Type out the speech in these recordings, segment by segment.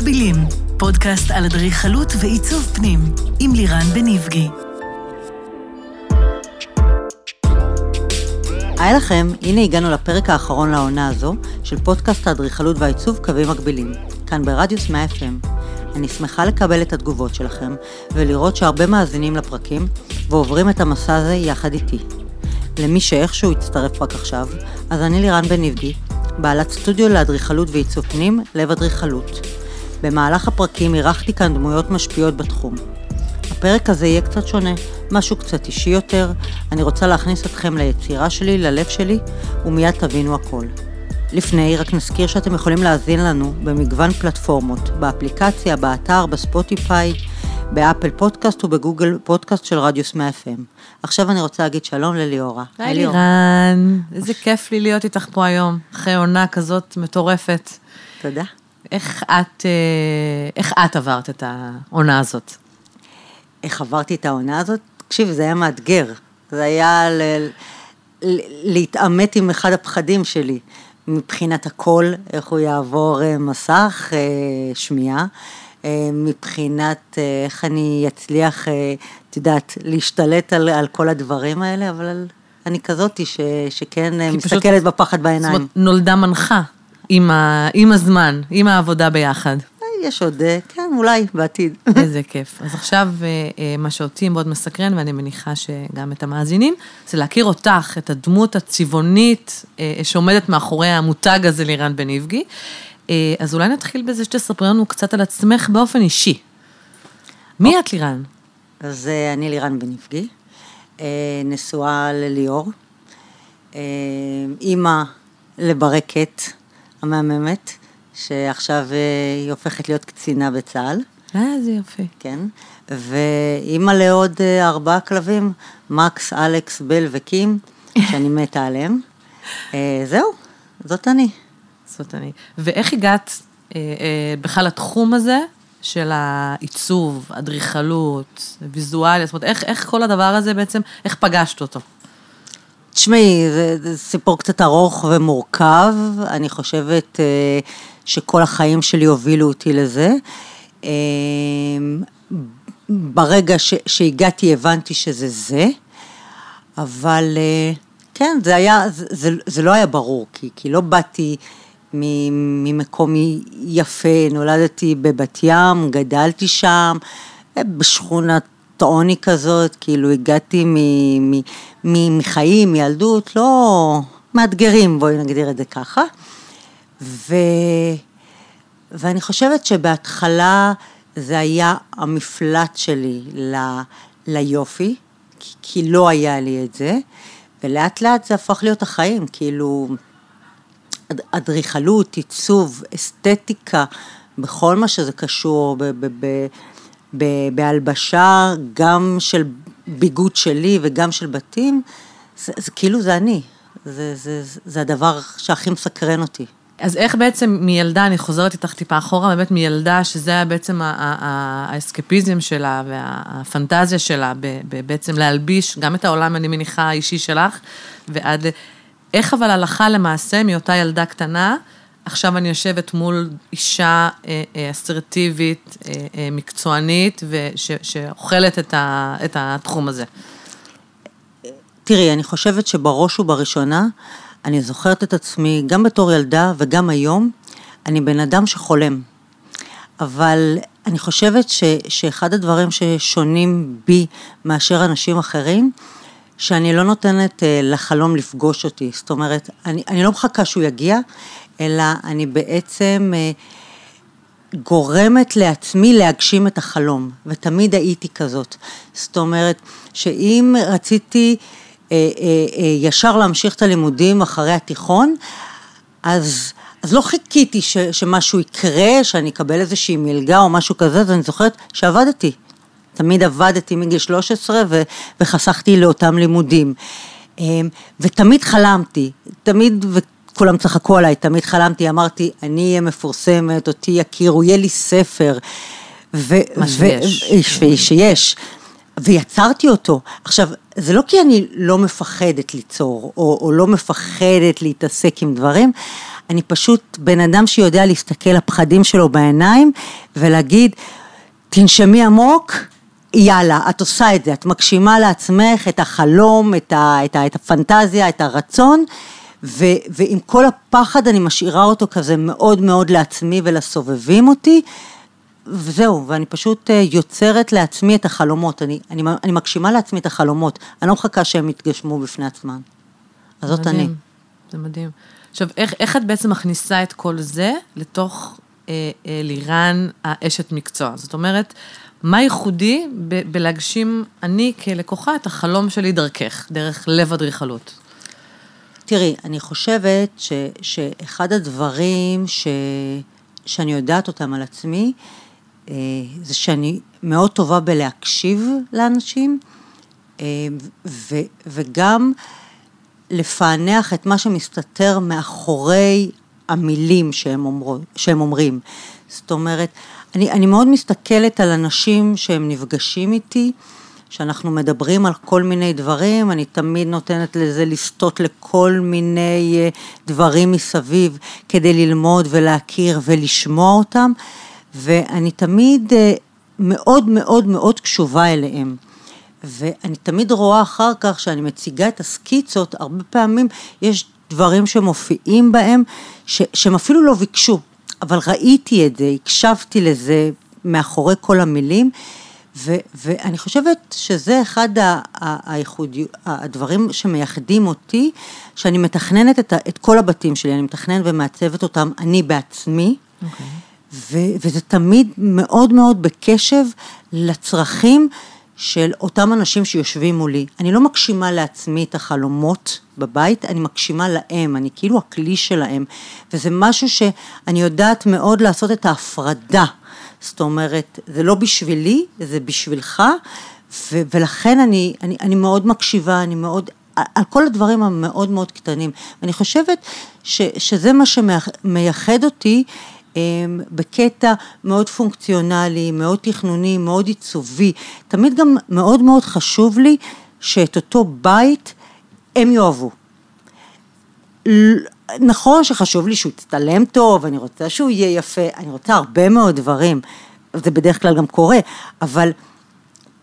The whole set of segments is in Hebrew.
מקבילים, פודקאסט על אדריכלות ועיצוב פנים, עם לירן בניבגי. היי לכם, הנה הגענו לפרק האחרון לעונה הזו של פודקאסט האדריכלות והעיצוב קווים מקבילים, כאן ברדיוס 100 FM. אני שמחה לקבל את התגובות שלכם ולראות שהרבה מאזינים לפרקים ועוברים את המסע הזה יחד איתי. למי שאיכשהו הצטרף רק עכשיו, אז אני לירן בניבגי, בעלת סטודיו לאדריכלות ועיצוב פנים, לב אדריכלות. במהלך הפרקים אירחתי כאן דמויות משפיעות בתחום. הפרק הזה יהיה קצת שונה, משהו קצת אישי יותר, אני רוצה להכניס אתכם ליצירה שלי, ללב שלי, ומיד תבינו הכל. לפני, רק נזכיר שאתם יכולים להאזין לנו במגוון פלטפורמות, באפליקציה, באתר, בספוטיפיי, באפל פודקאסט ובגוגל פודקאסט של רדיוס 100 FM. עכשיו אני רוצה להגיד שלום לליאורה. היי לירן, איזה כיף לי להיות איתך פה היום, אחרי עונה כזאת מטורפת. תודה. איך את, אה, איך את עברת את העונה הזאת? איך עברתי את העונה הזאת? תקשיב, זה היה מאתגר. זה היה ל... ל... להתעמת עם אחד הפחדים שלי, מבחינת הכל, איך הוא יעבור אה, מסך, אה, שמיעה, מבחינת איך אני אצליח, את יודעת, להשתלט על, על כל הדברים האלה, אבל אני כזאתי ש... שכן מסתכלת פשוט, בפחד בעיניים. זאת אומרת, נולדה מנחה. עם, ה, עם הזמן, עם העבודה ביחד. יש עוד, אה, כן, אולי בעתיד. איזה כיף. אז עכשיו, אה, אה, מה שאותי מאוד מסקרן, ואני מניחה שגם את המאזינים, זה להכיר אותך, את הדמות הצבעונית שעומדת מאחורי המותג הזה לירן בניבגי. אז אולי נתחיל בזה שתספרי לנו קצת על עצמך באופן אישי. מי אוקיי. את לירן? אז אני לירן בניבגי, נשואה לליאור, אימא לברקת. המהממת, שעכשיו אה, היא הופכת להיות קצינה בצה"ל. אה, זה יופי. כן, ואימא לעוד אה, ארבעה כלבים, מקס, אלכס, בל וקים, שאני מתה עליהם. אה, זהו, זאת אני. זאת אני. ואיך הגעת בכלל לתחום הזה של העיצוב, אדריכלות, ויזואליה, זאת אומרת, איך, איך כל הדבר הזה בעצם, איך פגשת אותו? תשמעי, זה, זה סיפור קצת ארוך ומורכב, אני חושבת אה, שכל החיים שלי הובילו אותי לזה. אה, ברגע ש, שהגעתי הבנתי שזה זה, אבל אה, כן, זה היה, זה, זה, זה לא היה ברור, כי, כי לא באתי ממקום יפה, נולדתי בבת ים, גדלתי שם, בשכונת עוני כזאת, כאילו הגעתי מחיים, מילדות, לא מאתגרים, בואי נגדיר את זה ככה. ו... ואני חושבת שבהתחלה זה היה המפלט שלי ל... ליופי, כי, כי לא היה לי את זה, ולאט לאט זה הפך להיות החיים, כאילו אדריכלות, עיצוב, אסתטיקה, בכל מה שזה קשור, ב... ב, ב בהלבשה גם של ביגוד שלי וגם של בתים, זה, זה כאילו זה אני, זה, זה, זה, הדבר שהכי מסקרן אותי. אז איך בעצם מילדה, אני חוזרת איתך טיפה אחורה, באמת מילדה שזה היה בעצם האסקפיזם שלה והפנטזיה שלה, בעצם להלביש גם את העולם, אני מניחה, האישי שלך, ועד, איך אבל הלכה למעשה מאותה ילדה קטנה, עכשיו אני יושבת מול אישה אה, אה, אסרטיבית, אה, מקצוענית, שאוכלת את, את התחום הזה. תראי, אני חושבת שבראש ובראשונה, אני זוכרת את עצמי, גם בתור ילדה וגם היום, אני בן אדם שחולם. אבל אני חושבת ש, שאחד הדברים ששונים בי מאשר אנשים אחרים, שאני לא נותנת לחלום לפגוש אותי. זאת אומרת, אני, אני לא מחכה שהוא יגיע, אלא אני בעצם אה, גורמת לעצמי להגשים את החלום, ותמיד הייתי כזאת. זאת אומרת, שאם רציתי אה, אה, ישר להמשיך את הלימודים אחרי התיכון, אז, אז לא חיכיתי ש, שמשהו יקרה, שאני אקבל איזושהי מלגה או משהו כזה, אז אני זוכרת שעבדתי. תמיד עבדתי מגיל 13 ו, וחסכתי לאותם לימודים. ותמיד חלמתי, תמיד, כולם צחקו עליי, תמיד חלמתי, אמרתי, אני אהיה מפורסמת, אותי יכירו, יהיה לי ספר. ו- מה שיש. ו- שיש. ויצרתי אותו. עכשיו, זה לא כי אני לא מפחדת ליצור, או, או לא מפחדת להתעסק עם דברים, אני פשוט בן אדם שיודע להסתכל לפחדים שלו בעיניים ולהגיד, תנשמי עמוק, יאללה, את עושה את זה, את מגשימה לעצמך את החלום, את, ה, את, ה, את הפנטזיה, את הרצון, ו, ועם כל הפחד אני משאירה אותו כזה מאוד מאוד לעצמי ולסובבים אותי, וזהו, ואני פשוט אה, יוצרת לעצמי את החלומות, אני, אני, אני מגשימה לעצמי את החלומות, אני לא מחכה שהם יתגשמו בפני עצמם. אז זאת מדהים, אני. זה מדהים. עכשיו, איך, איך את בעצם מכניסה את כל זה לתוך אה, אה, לירן האשת מקצוע? זאת אומרת, מה ייחודי ב- בלהגשים אני כלקוחה את החלום שלי דרכך, דרך לב אדריכלות? תראי, אני חושבת ש, שאחד הדברים ש, שאני יודעת אותם על עצמי, אה, זה שאני מאוד טובה בלהקשיב לאנשים, אה, ו, וגם לפענח את מה שמסתתר מאחורי המילים שהם, אומרו, שהם אומרים. זאת אומרת, אני, אני מאוד מסתכלת על אנשים שהם נפגשים איתי, שאנחנו מדברים על כל מיני דברים, אני תמיד נותנת לזה לסטות לכל מיני אה, דברים מסביב כדי ללמוד ולהכיר ולשמוע אותם, ואני תמיד אה, מאוד מאוד מאוד קשובה אליהם. ואני תמיד רואה אחר כך שאני מציגה את הסקיצות, הרבה פעמים יש דברים שמופיעים בהם, ש, שהם אפילו לא ביקשו, אבל ראיתי את זה, הקשבתי לזה מאחורי כל המילים, ו, ואני חושבת שזה אחד הייחודי, הדברים שמייחדים אותי, שאני מתכננת את, את כל הבתים שלי, אני מתכננת ומעצבת אותם אני בעצמי. Okay. אוקיי. ו, וזה תמיד מאוד מאוד בקשב לצרכים של אותם אנשים שיושבים מולי. אני לא מגשימה לעצמי את החלומות בבית, אני מגשימה להם, אני כאילו הכלי שלהם, וזה משהו שאני יודעת מאוד לעשות את ההפרדה. זאת אומרת, זה לא בשבילי, זה בשבילך, ו- ולכן אני, אני, אני מאוד מקשיבה, אני מאוד, על כל הדברים המאוד מאוד קטנים. ואני חושבת ש, שזה מה שמייחד אותי אמ, בקטע מאוד פונקציונלי, מאוד תכנוני, מאוד עיצובי. תמיד גם מאוד מאוד חשוב לי שאת אותו בית הם יאהבו. נכון שחשוב לי שהוא יצטלם טוב, אני רוצה שהוא יהיה יפה, אני רוצה הרבה מאוד דברים, זה בדרך כלל גם קורה, אבל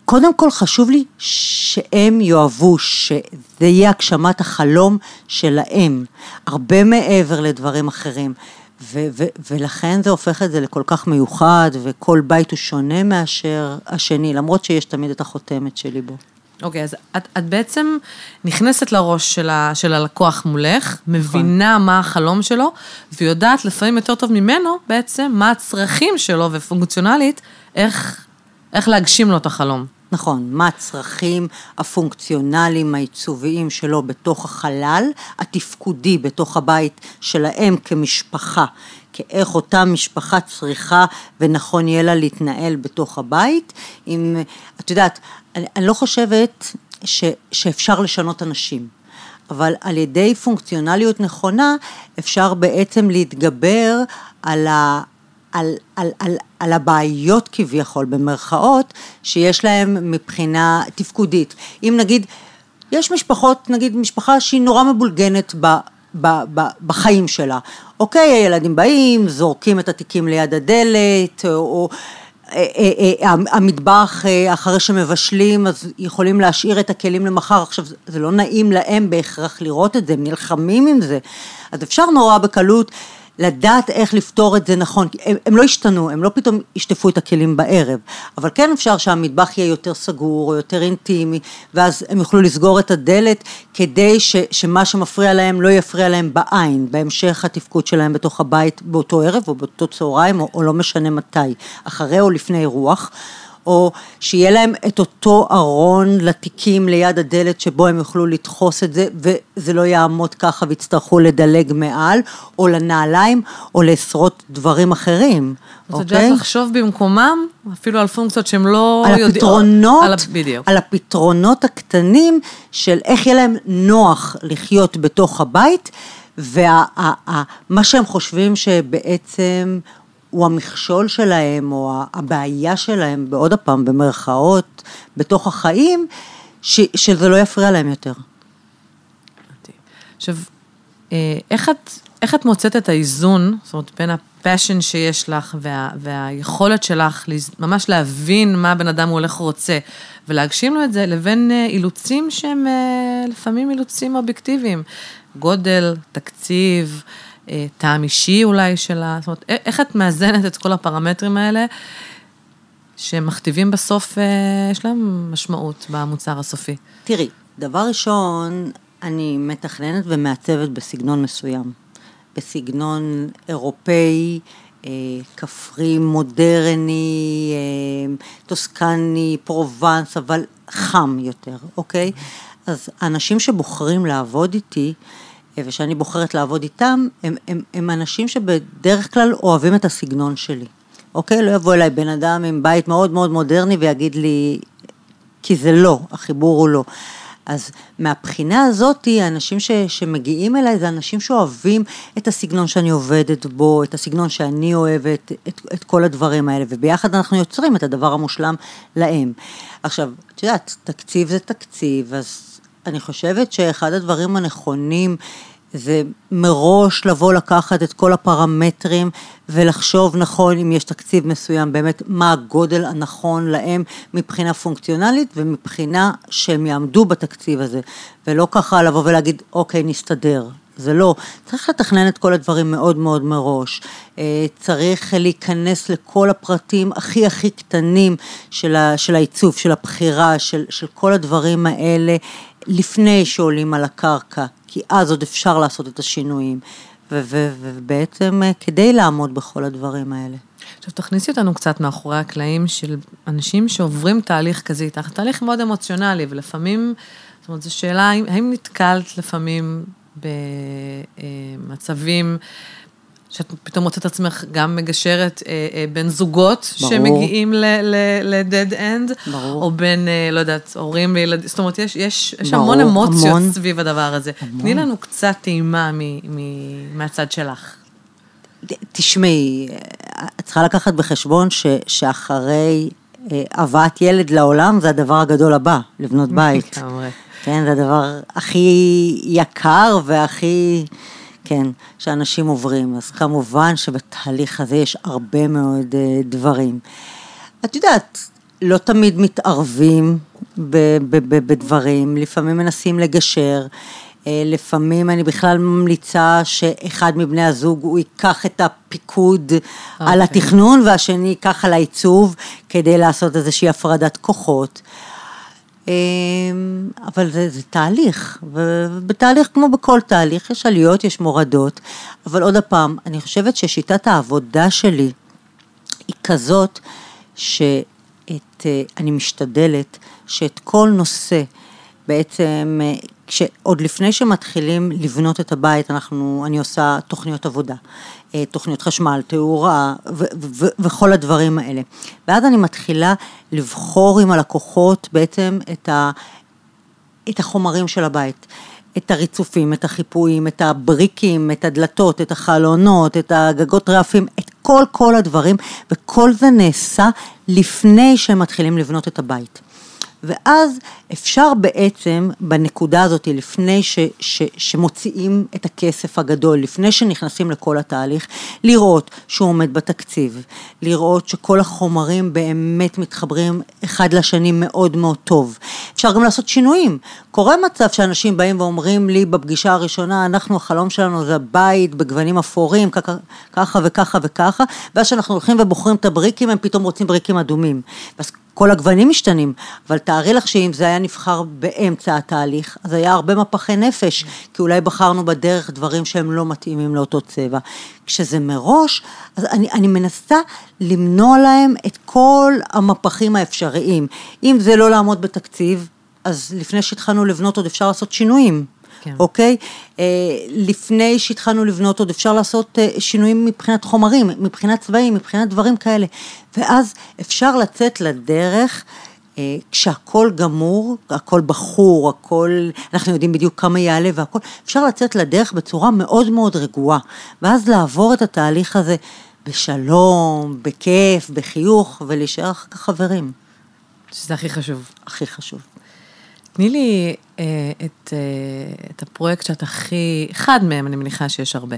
קודם כל חשוב לי שהם יאהבו, שזה יהיה הגשמת החלום שלהם, הרבה מעבר לדברים אחרים. ו- ו- ולכן זה הופך את זה לכל כך מיוחד, וכל בית הוא שונה מאשר השני, למרות שיש תמיד את החותמת שלי בו. אוקיי, okay, אז את, את בעצם נכנסת לראש של, ה, של הלקוח מולך, נכון. מבינה מה החלום שלו, ויודעת לפעמים יותר טוב ממנו בעצם מה הצרכים שלו ופונקציונלית, איך, איך להגשים לו את החלום. נכון, מה הצרכים הפונקציונליים העיצוביים שלו בתוך החלל, התפקודי בתוך הבית שלהם כמשפחה, כאיך אותה משפחה צריכה ונכון יהיה לה להתנהל בתוך הבית. אם, את יודעת, אני, אני לא חושבת ש, שאפשר לשנות אנשים. אבל על ידי פונקציונליות נכונה אפשר בעצם להתגבר על, ה, על, על, על, על הבעיות כביכול במרכאות שיש להם מבחינה תפקודית. אם נגיד, יש משפחות, נגיד משפחה שהיא נורא מבולגנת ב, ב, ב, בחיים שלה, אוקיי, הילדים באים, זורקים את התיקים ליד הדלת, או, או המטבח אחרי שמבשלים אז יכולים להשאיר את הכלים למחר, עכשיו זה לא נעים להם בהכרח לראות את זה, הם נלחמים עם זה, אז אפשר נורא בקלות לדעת איך לפתור את זה נכון, הם, הם לא השתנו, הם לא פתאום ישטפו את הכלים בערב, אבל כן אפשר שהמטבח יהיה יותר סגור או יותר אינטימי, ואז הם יוכלו לסגור את הדלת כדי ש, שמה שמפריע להם לא יפריע להם בעין, בהמשך התפקוד שלהם בתוך הבית באותו ערב או באותו צהריים או, או לא משנה מתי, אחרי או לפני אירוח. או שיהיה להם את אותו ארון לתיקים ליד הדלת שבו הם יוכלו לדחוס את זה וזה לא יעמוד ככה ויצטרכו לדלג מעל, או לנעליים, או לעשרות דברים אחרים. אתה יודע, אוקיי? לחשוב במקומם, אפילו על פונקציות שהם לא יודעים. על הפתרונות, על, בדיוק. על הפתרונות הקטנים של איך יהיה להם נוח לחיות בתוך הבית, ומה שהם חושבים שבעצם הוא המכשול שלהם, או הבעיה שלהם, בעוד הפעם, במרכאות, בתוך החיים, ש, שזה לא יפריע להם יותר. עכשיו, אה, איך את, איך את מוצאת את האיזון, זאת אומרת, בין הפאשן שיש לך וה, והיכולת שלך ממש להבין מה הבן אדם הולך רוצה ולהגשים לו את זה, לבין אה, אילוצים שהם אה, לפעמים אילוצים אובייקטיביים, גודל, תקציב, טעם אישי אולי שלה, זאת אומרת, איך את מאזנת את כל הפרמטרים האלה? שמכתיבים בסוף, יש להם משמעות במוצר הסופי. תראי, דבר ראשון, אני מתכננת ומעצבת בסגנון מסוים. בסגנון אירופאי, אה, כפרי, מודרני, אה, טוסקני, פרובנס, אבל חם יותר, אוקיי? אז האנשים שבוחרים לעבוד איתי, אה, ושאני בוחרת לעבוד איתם, הם, הם, הם אנשים שבדרך כלל אוהבים את הסגנון שלי, אוקיי? לא יבוא אליי בן אדם עם בית מאוד מאוד מודרני ויגיד לי, כי זה לא, החיבור הוא לא. אז מהבחינה הזאת, האנשים ש, שמגיעים אליי זה אנשים שאוהבים את הסגנון שאני עובדת בו, את הסגנון שאני אוהבת, את, את כל הדברים האלה, וביחד אנחנו יוצרים את הדבר המושלם להם. עכשיו, את יודעת, תקציב זה תקציב, אז אני חושבת שאחד הדברים הנכונים זה מראש לבוא לקחת את כל הפרמטרים ולחשוב נכון אם יש תקציב מסוים, באמת מה הגודל הנכון להם מבחינה פונקציונלית ומבחינה שהם יעמדו בתקציב הזה, ולא ככה לבוא ולהגיד אוקיי נסתדר, זה לא, צריך לתכנן את כל הדברים מאוד מאוד מראש, אה, צריך להיכנס לכל הפרטים הכי הכי קטנים של, ה, של העיצוב, של הבחירה, של, של כל הדברים האלה לפני שעולים על הקרקע, כי אז עוד אפשר לעשות את השינויים, ובעצם אה, כדי לעמוד בכל הדברים האלה. עכשיו תכניסי אותנו קצת מאחורי הקלעים של אנשים שעוברים תהליך כזה איתך, תהליך מאוד אמוציונלי, ולפעמים, זאת אומרת, זו שאלה, האם, נתקלת לפעמים במצבים שאת פתאום מוצאת עצמך גם מגשרת אה, אה, בין זוגות ברור. שמגיעים end, ברור. או בין, אה, לא יודעת, הורים לילדים, זאת אומרת, יש, יש, יש ברור, המון אמוציות המון, סביב הדבר הזה. המון. תני לנו קצת טעימה מ- מ- מהצד שלך. תשמעי, את צריכה לקחת בחשבון ש, שאחרי אה, הבאת ילד לעולם זה הדבר הגדול הבא, לבנות בית. כן, זה הדבר הכי יקר והכי... כן, שאנשים עוברים. אז כמובן שבתהליך הזה יש הרבה מאוד uh, דברים. את יודעת, לא תמיד מתערבים בדברים, לפעמים מנסים לגשר. אה, לפעמים אני בכלל ממליצה שאחד מבני הזוג הוא ייקח את הפיקוד okay. על אוקיי. התכנון והשני ייקח על העיצוב כדי לעשות איזושהי הפרדת כוחות. אמ, אבל זה, זה תהליך, ובתהליך כמו בכל תהליך יש עליות, יש מורדות, אבל עוד פעם, אני חושבת ששיטת העבודה שלי היא כזאת שאת, אה, משתדלת שאת כל נושא בעצם, אה, כשעוד לפני שמתחילים לבנות את הבית, אנחנו, אני עושה תוכניות עבודה. אה, תוכניות חשמל, תאורה וכל הדברים האלה. ואז אני מתחילה לבחור עם הלקוחות בעצם את, ה, את החומרים של הבית. את הריצופים, את החיפויים, את הבריקים, את הדלתות, את החלונות, את הגגות רעפים, את כל כל הדברים, וכל זה נעשה לפני שהם מתחילים לבנות את הבית. ואז אפשר בעצם בנקודה הזאת, לפני ש, ש, שמוציאים את הכסף הגדול, לפני שנכנסים לכל התהליך, לראות שהוא עומד בתקציב, לראות שכל החומרים באמת מתחברים אחד לשני מאוד מאוד טוב. אפשר גם לעשות שינויים. קורה מצב שאנשים באים ואומרים לי בפגישה הראשונה, אנחנו, החלום שלנו זה בית בגוונים אפורים, ככה, ככה וככה וככה, ואז כשאנחנו הולכים ובוחרים את הבריקים, הם פתאום רוצים בריקים אדומים. ואז כל הגוונים משתנים, אבל תארי לך שאם זה היה נבחר באמצע התהליך, אז היה הרבה מפחי נפש, כי אולי בחרנו בדרך דברים שהם לא מתאימים לאותו צבע. כשזה מראש, אז אני, אני מנסה למנוע להם את כל המפחים האפשריים. אם זה לא לעמוד בתקציב, אז לפני שהתחלנו לבנות עוד אפשר לעשות שינויים. כן. אוקיי? אה, לפני שהתחלנו לבנות עוד אפשר לעשות אה, שינויים מבחינת חומרים, מבחינת צבעים, מבחינת דברים כאלה. ואז אפשר לצאת לדרך. אה, כשהכול גמור, הכל בחור, הכל, אנחנו יודעים בדיוק כמה יעלה והכל, אפשר לצאת לדרך בצורה מאוד מאוד רגועה, ואז לעבור את התהליך הזה בשלום, בכיף, בחיוך, ולהישאר אחר כך חברים. שזה הכי חשוב. הכי חשוב. תני לי אה, את, אה, את הפרויקט שאת הכי, אחד מהם, אני מניחה שיש הרבה,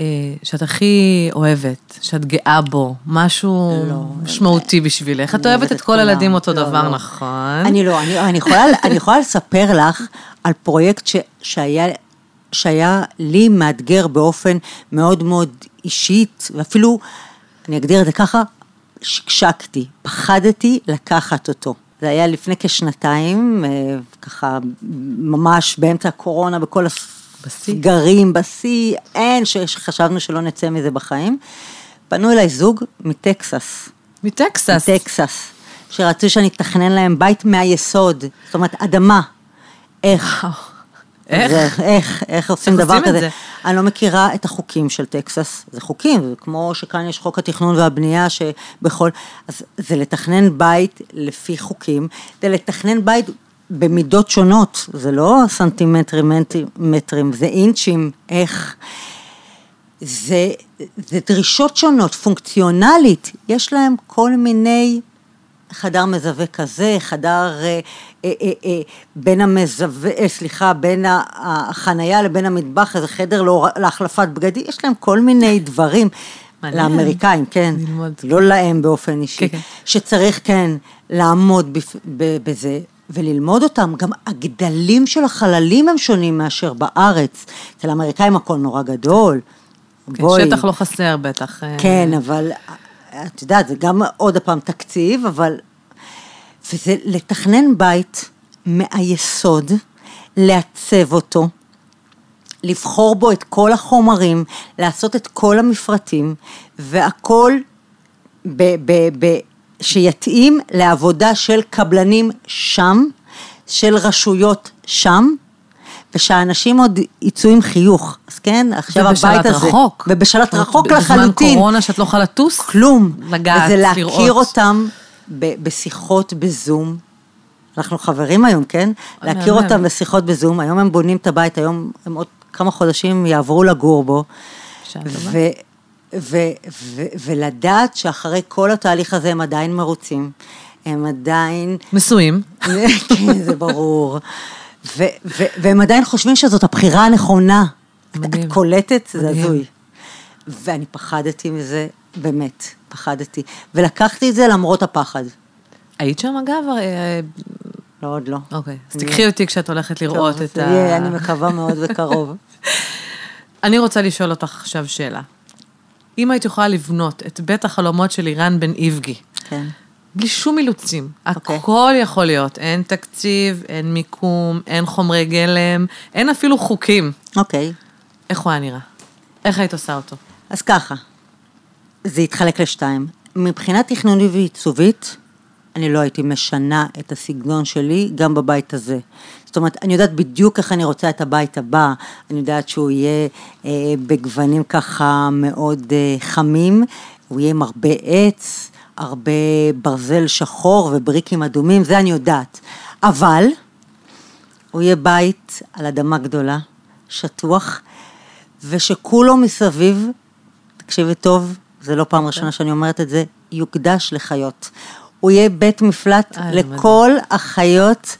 אה, שאת הכי אוהבת, שאת גאה בו, משהו לא, משמעותי בשבילך. את אוהבת את כל. הילדים אותו לא, דבר, לא. נכון? אני לא, אני, אני, יכולה, אני יכולה לספר לך על פרויקט ש, שהיה, שהיה לי מאתגר באופן מאוד מאוד אישית, ואפילו, אני אגדיר את זה ככה, שקשקתי, פחדתי לקחת אותו. זה היה לפני כשנתיים, אה, ככה ממש באמצע הקורונה, בכל. הסגרים, בשיא, אין, שחשבנו שלא נצא מזה בחיים. פנו אליי זוג מטקסס. מטקסס. טקסס, שרצו שאני אתכנן להם בית מהיסוד, זאת אומרת, אדמה. איך? איך? זה, איך, איך עושים דבר כזה? זה? אני לא מכירה את החוקים של טקסס, זה חוקים, זה כמו שכאן יש חוק התכנון והבנייה שבכל, אז זה לתכנן בית לפי חוקים, זה לתכנן בית במידות שונות, זה לא סנטימטרים, מטרים, זה אינצ'ים, איך. זה, זה דרישות שונות, פונקציונלית, יש להם כל מיני, חדר מזווה כזה, חדר אה, אה, אה, אה, בין המזווה, אה, סליחה, בין החנייה לבין המטבח, איזה חדר לא, להחלפת בגדים, יש להם כל מיני דברים. מעניין. לאמריקאים, כן, ללמוד. לא להם באופן אישי, כן, כן. שצריך כן לעמוד בפ- ב- בזה וללמוד אותם, גם הגדלים של החללים הם שונים מאשר בארץ, אצל האמריקאים הכל נורא גדול, כן, בואי. שטח לא חסר בטח. אה, כן, אבל את יודעת, זה גם עוד פעם תקציב, אבל... וזה לתכנן בית מהיסוד, לעצב אותו, לבחור בו את כל החומרים, לעשות את כל המפרטים, והכל ב, ב, ב, שיתאים לעבודה של קבלנים שם, של רשויות שם, ושהאנשים עוד יצאו עם חיוך. אז כן, עכשיו הבית ובשלט הזה... רחוק. ובשלט רחוק בזמן לחלוטין. קורונה שאת לא יכולה לטוס? כלום. לגעת, וזה להכיר לראות. אותם ב- בשיחות בזום. אנחנו חברים היום, כן? להכיר מהמם. אותם בשיחות בזום. היום הם בונים את הבית, היום הם עוד כמה חודשים יעברו לגור בו. ו- ו- ו- ולדעת שאחרי כל התהליך הזה הם עדיין מרוצים. הם עדיין... נשואים. כן, זה ברור. ו- ו- והם עדיין חושבים שזאת הבחירה הנכונה. מדהים. את קולטת? זה מדהים. הזוי. ואני פחדתי מזה, באמת, פחדתי. ולקחתי את זה למרות הפחד. היית שם אגב? אה, לא, עוד לא. אוקיי, אז תקחי אותי כשאת הולכת לראות את זה ה... אני מקווה מאוד בקרוב. אני רוצה לשאול אותך עכשיו שאלה. אם היית יכולה לבנות את בית החלומות של אירן בן איבגי, כן. בלי שום אילוצים, אוקיי. הכל יכול להיות, אין תקציב, אין מיקום, אין חומרי גלם, אין אפילו חוקים. אוקיי. איך הוא היה נראה? איך היית עושה אותו? אז ככה, זה יתחלק לשתיים. מבחינה תכנונית ועיצובית, אני לא הייתי משנה את הסגנון שלי גם בבית הזה. זאת אומרת, אני יודעת בדיוק איך אני רוצה את הבית הבא, אני יודעת שהוא יהיה אה, בגוונים ככה מאוד אה, חמים, הוא יהיה עם הרבה עץ, הרבה ברזל שחור ובריקים אדומים, זה אני יודעת. אבל הוא יהיה בית על אדמה גדולה, שטוח, ושכולו מסביב, תקשיבי טוב, זה לא פעם ראשונה שאני אומרת את זה, יוקדש לחיות. הוא יהיה בית מפלט אה, לכל החיות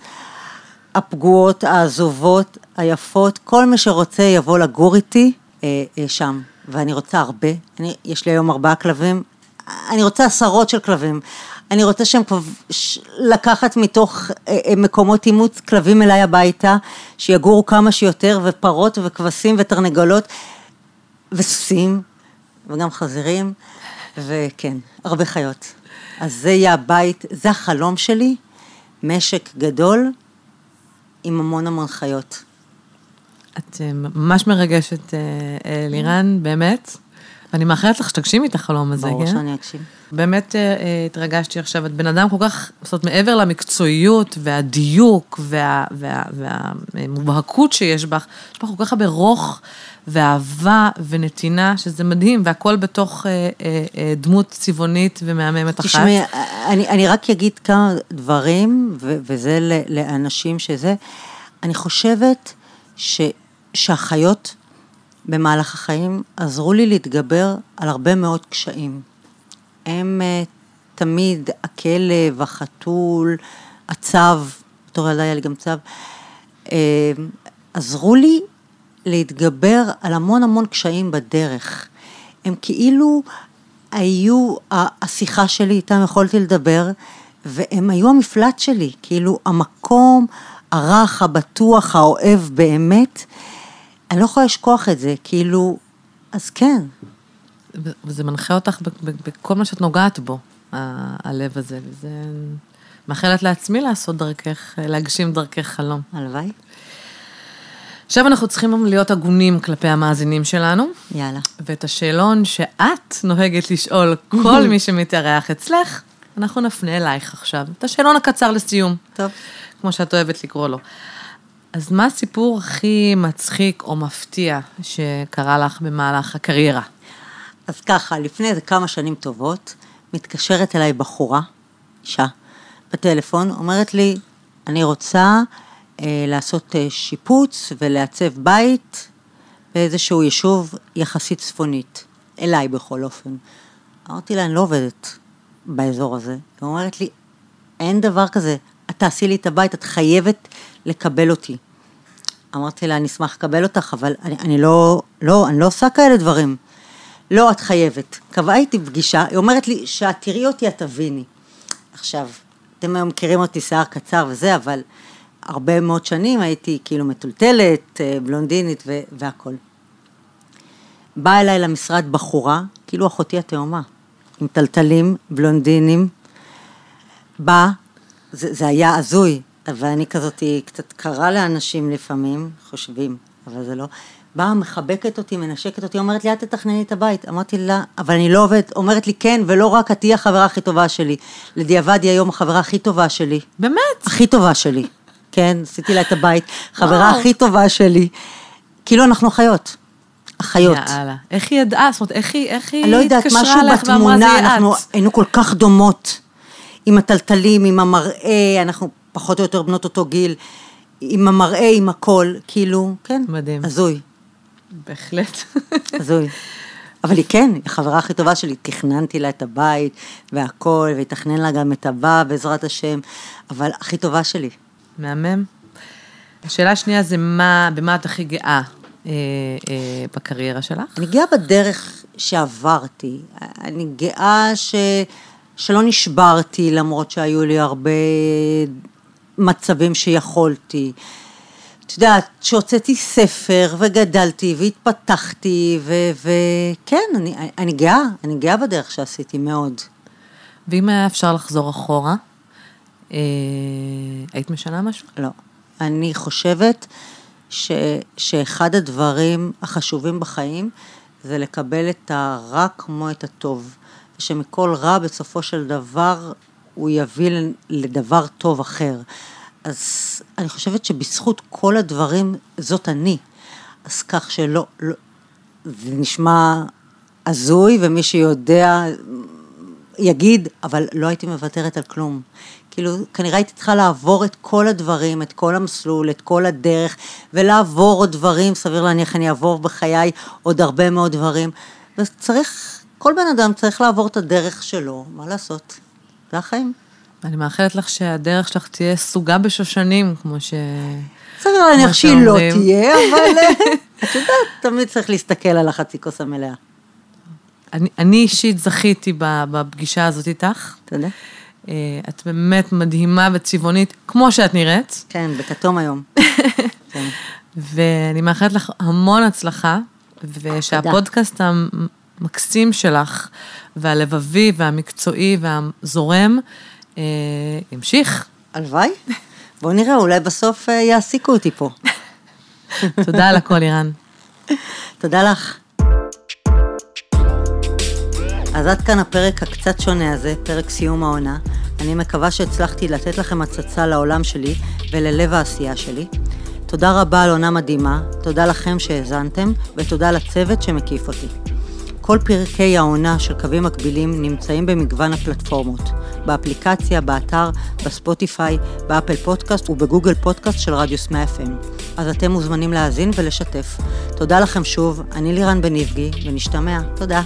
הפגועות, העזובות, היפות, כל מי שרוצה יבוא לגור איתי אה, אה, שם. ואני רוצה הרבה, אני, יש לי היום ארבעה כלבים, אני רוצה עשרות של כלבים. אני רוצה שהם לקחת מתוך אה, אה, מקומות אימוץ כלבים אליי הביתה, שיגורו כמה שיותר, ופרות וכבשים ותרנגולות, וסוסים, וגם חזירים, וכן, הרבה חיות. אז זה יהיה הבית, זה החלום שלי, משק גדול עם המון המון חיות. את אה, ממש מרגשת, לירן, באמת. ואני מאחלת לך שתגשימי את החלום הזה, ברור כן? שאני אקשיב. באמת אה, אה, התרגשתי עכשיו, את בן אדם כל כך, זאת אומרת, מעבר למקצועיות והדיוק וה, וה, והמובהקות שיש בך, יש בך כל כך הרבה רוך ואהבה ונתינה, שזה מדהים, והכל בתוך אה, אה, אה, דמות צבעונית ומהממת אחת. תשמעי, אני, אני רק אגיד כמה דברים, ו, וזה לאנשים שזה, אני חושבת ש, שהחיות במהלך החיים עזרו לי להתגבר על הרבה מאוד קשיים. הם אה, תמיד הכלב, החתול, הצו, בתור ילדה היה לי גם צו, אה, עזרו לי להתגבר על המון המון קשיים בדרך. הם כאילו היו השיחה שלי, איתם יכולתי לדבר, והם היו המפלט שלי, כאילו המקום הרך, הבטוח, האוהב באמת. אני לא יכולה לשכוח את זה, כאילו, אז כן. וזה מנחה אותך בכל מה שאת נוגעת בו, הלב הזה, וזה... מאחלת לעצמי לעשות דרכך, להגשים דרכך חלום. הלוואי. עכשיו אנחנו צריכים להיות הגונים כלפי המאזינים שלנו. יאללה. ואת השאלון שאת נוהגת לשאול כל מי שמתארח אצלך, אנחנו נפנה אלייך עכשיו. את השאלון הקצר לסיום. טוב. כמו שאת אוהבת לקרוא לו. אז מה הסיפור הכי מצחיק או מפתיע שקרה לך במהלך הקריירה? אז ככה, לפני איזה כמה שנים טובות, מתקשרת אליי בחורה, אישה, בטלפון, אומרת לי, אני רוצה אה, לעשות אה, שיפוץ ולעצב בית באיזשהו יישוב יחסית צפונית, אליי בכל אופן. אמרתי לה, אני לא עובדת באזור הזה. היא אומרת לי, אין דבר כזה, את תעשי לי את הבית, את חייבת לקבל אותי. אמרתי לה, אני אשמח לקבל אותך, אבל אני, אני לא, לא, אני לא עושה כאלה דברים. לא, את חייבת. קבעה איתי פגישה, היא אומרת לי, שאת תראי אותי, את תביני. עכשיו, אתם היום מכירים אותי שיער קצר וזה, אבל הרבה מאוד שנים הייתי כאילו מטולטלת, אה, בלונדינית והכול. באה אליי למשרד בחורה, כאילו אחותי התאומה, עם טלטלים, בלונדינים. באה, זה, זה היה הזוי, אבל אני כזאת קצת קרה לאנשים לפעמים, חושבים, אבל זה לא. באה, מחבקת אותי, מנשקת אותי, אומרת לי, את תתכנני את הבית. אמרתי לה, אבל אני לא עובדת. אומרת לי, כן, ולא רק, את תהיי החברה הכי טובה שלי. לדיעבד היא היום החברה הכי טובה שלי. באמת? הכי טובה שלי. כן, עשיתי לה את הבית. חברה הכי טובה שלי. כאילו אנחנו אחיות. אחיות. יאללה. איך היא ידעה? זאת אומרת, איך היא, איך היא אני לא יודעת, משהו בתמונה, אנחנו היינו כל כך דומות. עם הטלטלים, עם המראה, אנחנו פחות או יותר בנות אותו גיל, עם המראה, עם הכל, כאילו, כן. מדהים. הזוי. בהחלט. הזוי. אבל היא כן, היא החברה הכי טובה שלי, תכננתי לה את הבית והכל, ויתכנן לה גם את הבא, בעזרת השם, אבל הכי טובה שלי. מהמם. השאלה השנייה זה מה, במה את הכי גאה אה, אה, בקריירה שלך? אני גאה בדרך שעברתי. אני גאה ש... שלא נשברתי, למרות שהיו לי הרבה מצבים שיכולתי. את יודעת, שהוצאתי ספר וגדלתי והתפתחתי, וכן, אני, אני גאה, אני גאה בדרך שעשיתי מאוד. ואם היה אפשר לחזור אחורה, אה, היית משנה משהו? לא. אני חושבת ש, שאחד הדברים החשובים בחיים זה לקבל את הרע כמו את הטוב. ושמכל רע בסופו של דבר הוא יביא לדבר טוב אחר. אז אני חושבת שבזכות כל הדברים זאת אני. אז כך שלא, לא, זה נשמע הזוי ומי שיודע יגיד, אבל לא הייתי מוותרת על כלום. כאילו, כנראה הייתי צריכה לעבור את כל הדברים, את כל המסלול, את כל הדרך, ולעבור עוד דברים, סביר להניח אני אעבור בחיי עוד הרבה מאוד דברים. וצריך כל בן אדם צריך לעבור את הדרך שלו, מה לעשות? זה החיים. אני מאחלת לך שהדרך שלך תהיה סוגה בשושנים, כמו ש... בסדר, אני חושבת שהיא לא תהיה, אבל אה, את יודעת, תמיד צריך להסתכל על החצי כוס המלאה. אני, אני אישית זכיתי בפגישה הזאת איתך. תודה. אה, את באמת מדהימה וצבעונית, כמו שאת נראית. כן, בכתום היום. כן. ואני מאחלת לך המון הצלחה, ושהפודקאסט המקסים שלך, והלבבי והמקצועי והזורם, אה, ימשיך. הלוואי. בואו נראה, אולי בסוף אה, יעסיקו אותי פה. תודה על הכל, אירן. תודה לך. אז עד כאן הפרק הקצת שונה הזה, פרק סיום העונה. אני מקווה שהצלחתי לתת לכם הצצה לעולם שלי וללב העשייה שלי. תודה רבה על עונה מדהימה, תודה לכם שהאזנתם, ותודה לצוות שמקיף אותי. כל פרקי העונה של קווים מקבילים נמצאים במגוון הפלטפורמות. באפליקציה, באתר, בספוטיפיי, באפל פודקאסט ובגוגל פודקאסט של רדיוס 100 FM. אז אתם מוזמנים להאזין ולשתף. תודה לכם שוב, אני לירן בניבגי, ונשתמע. תודה.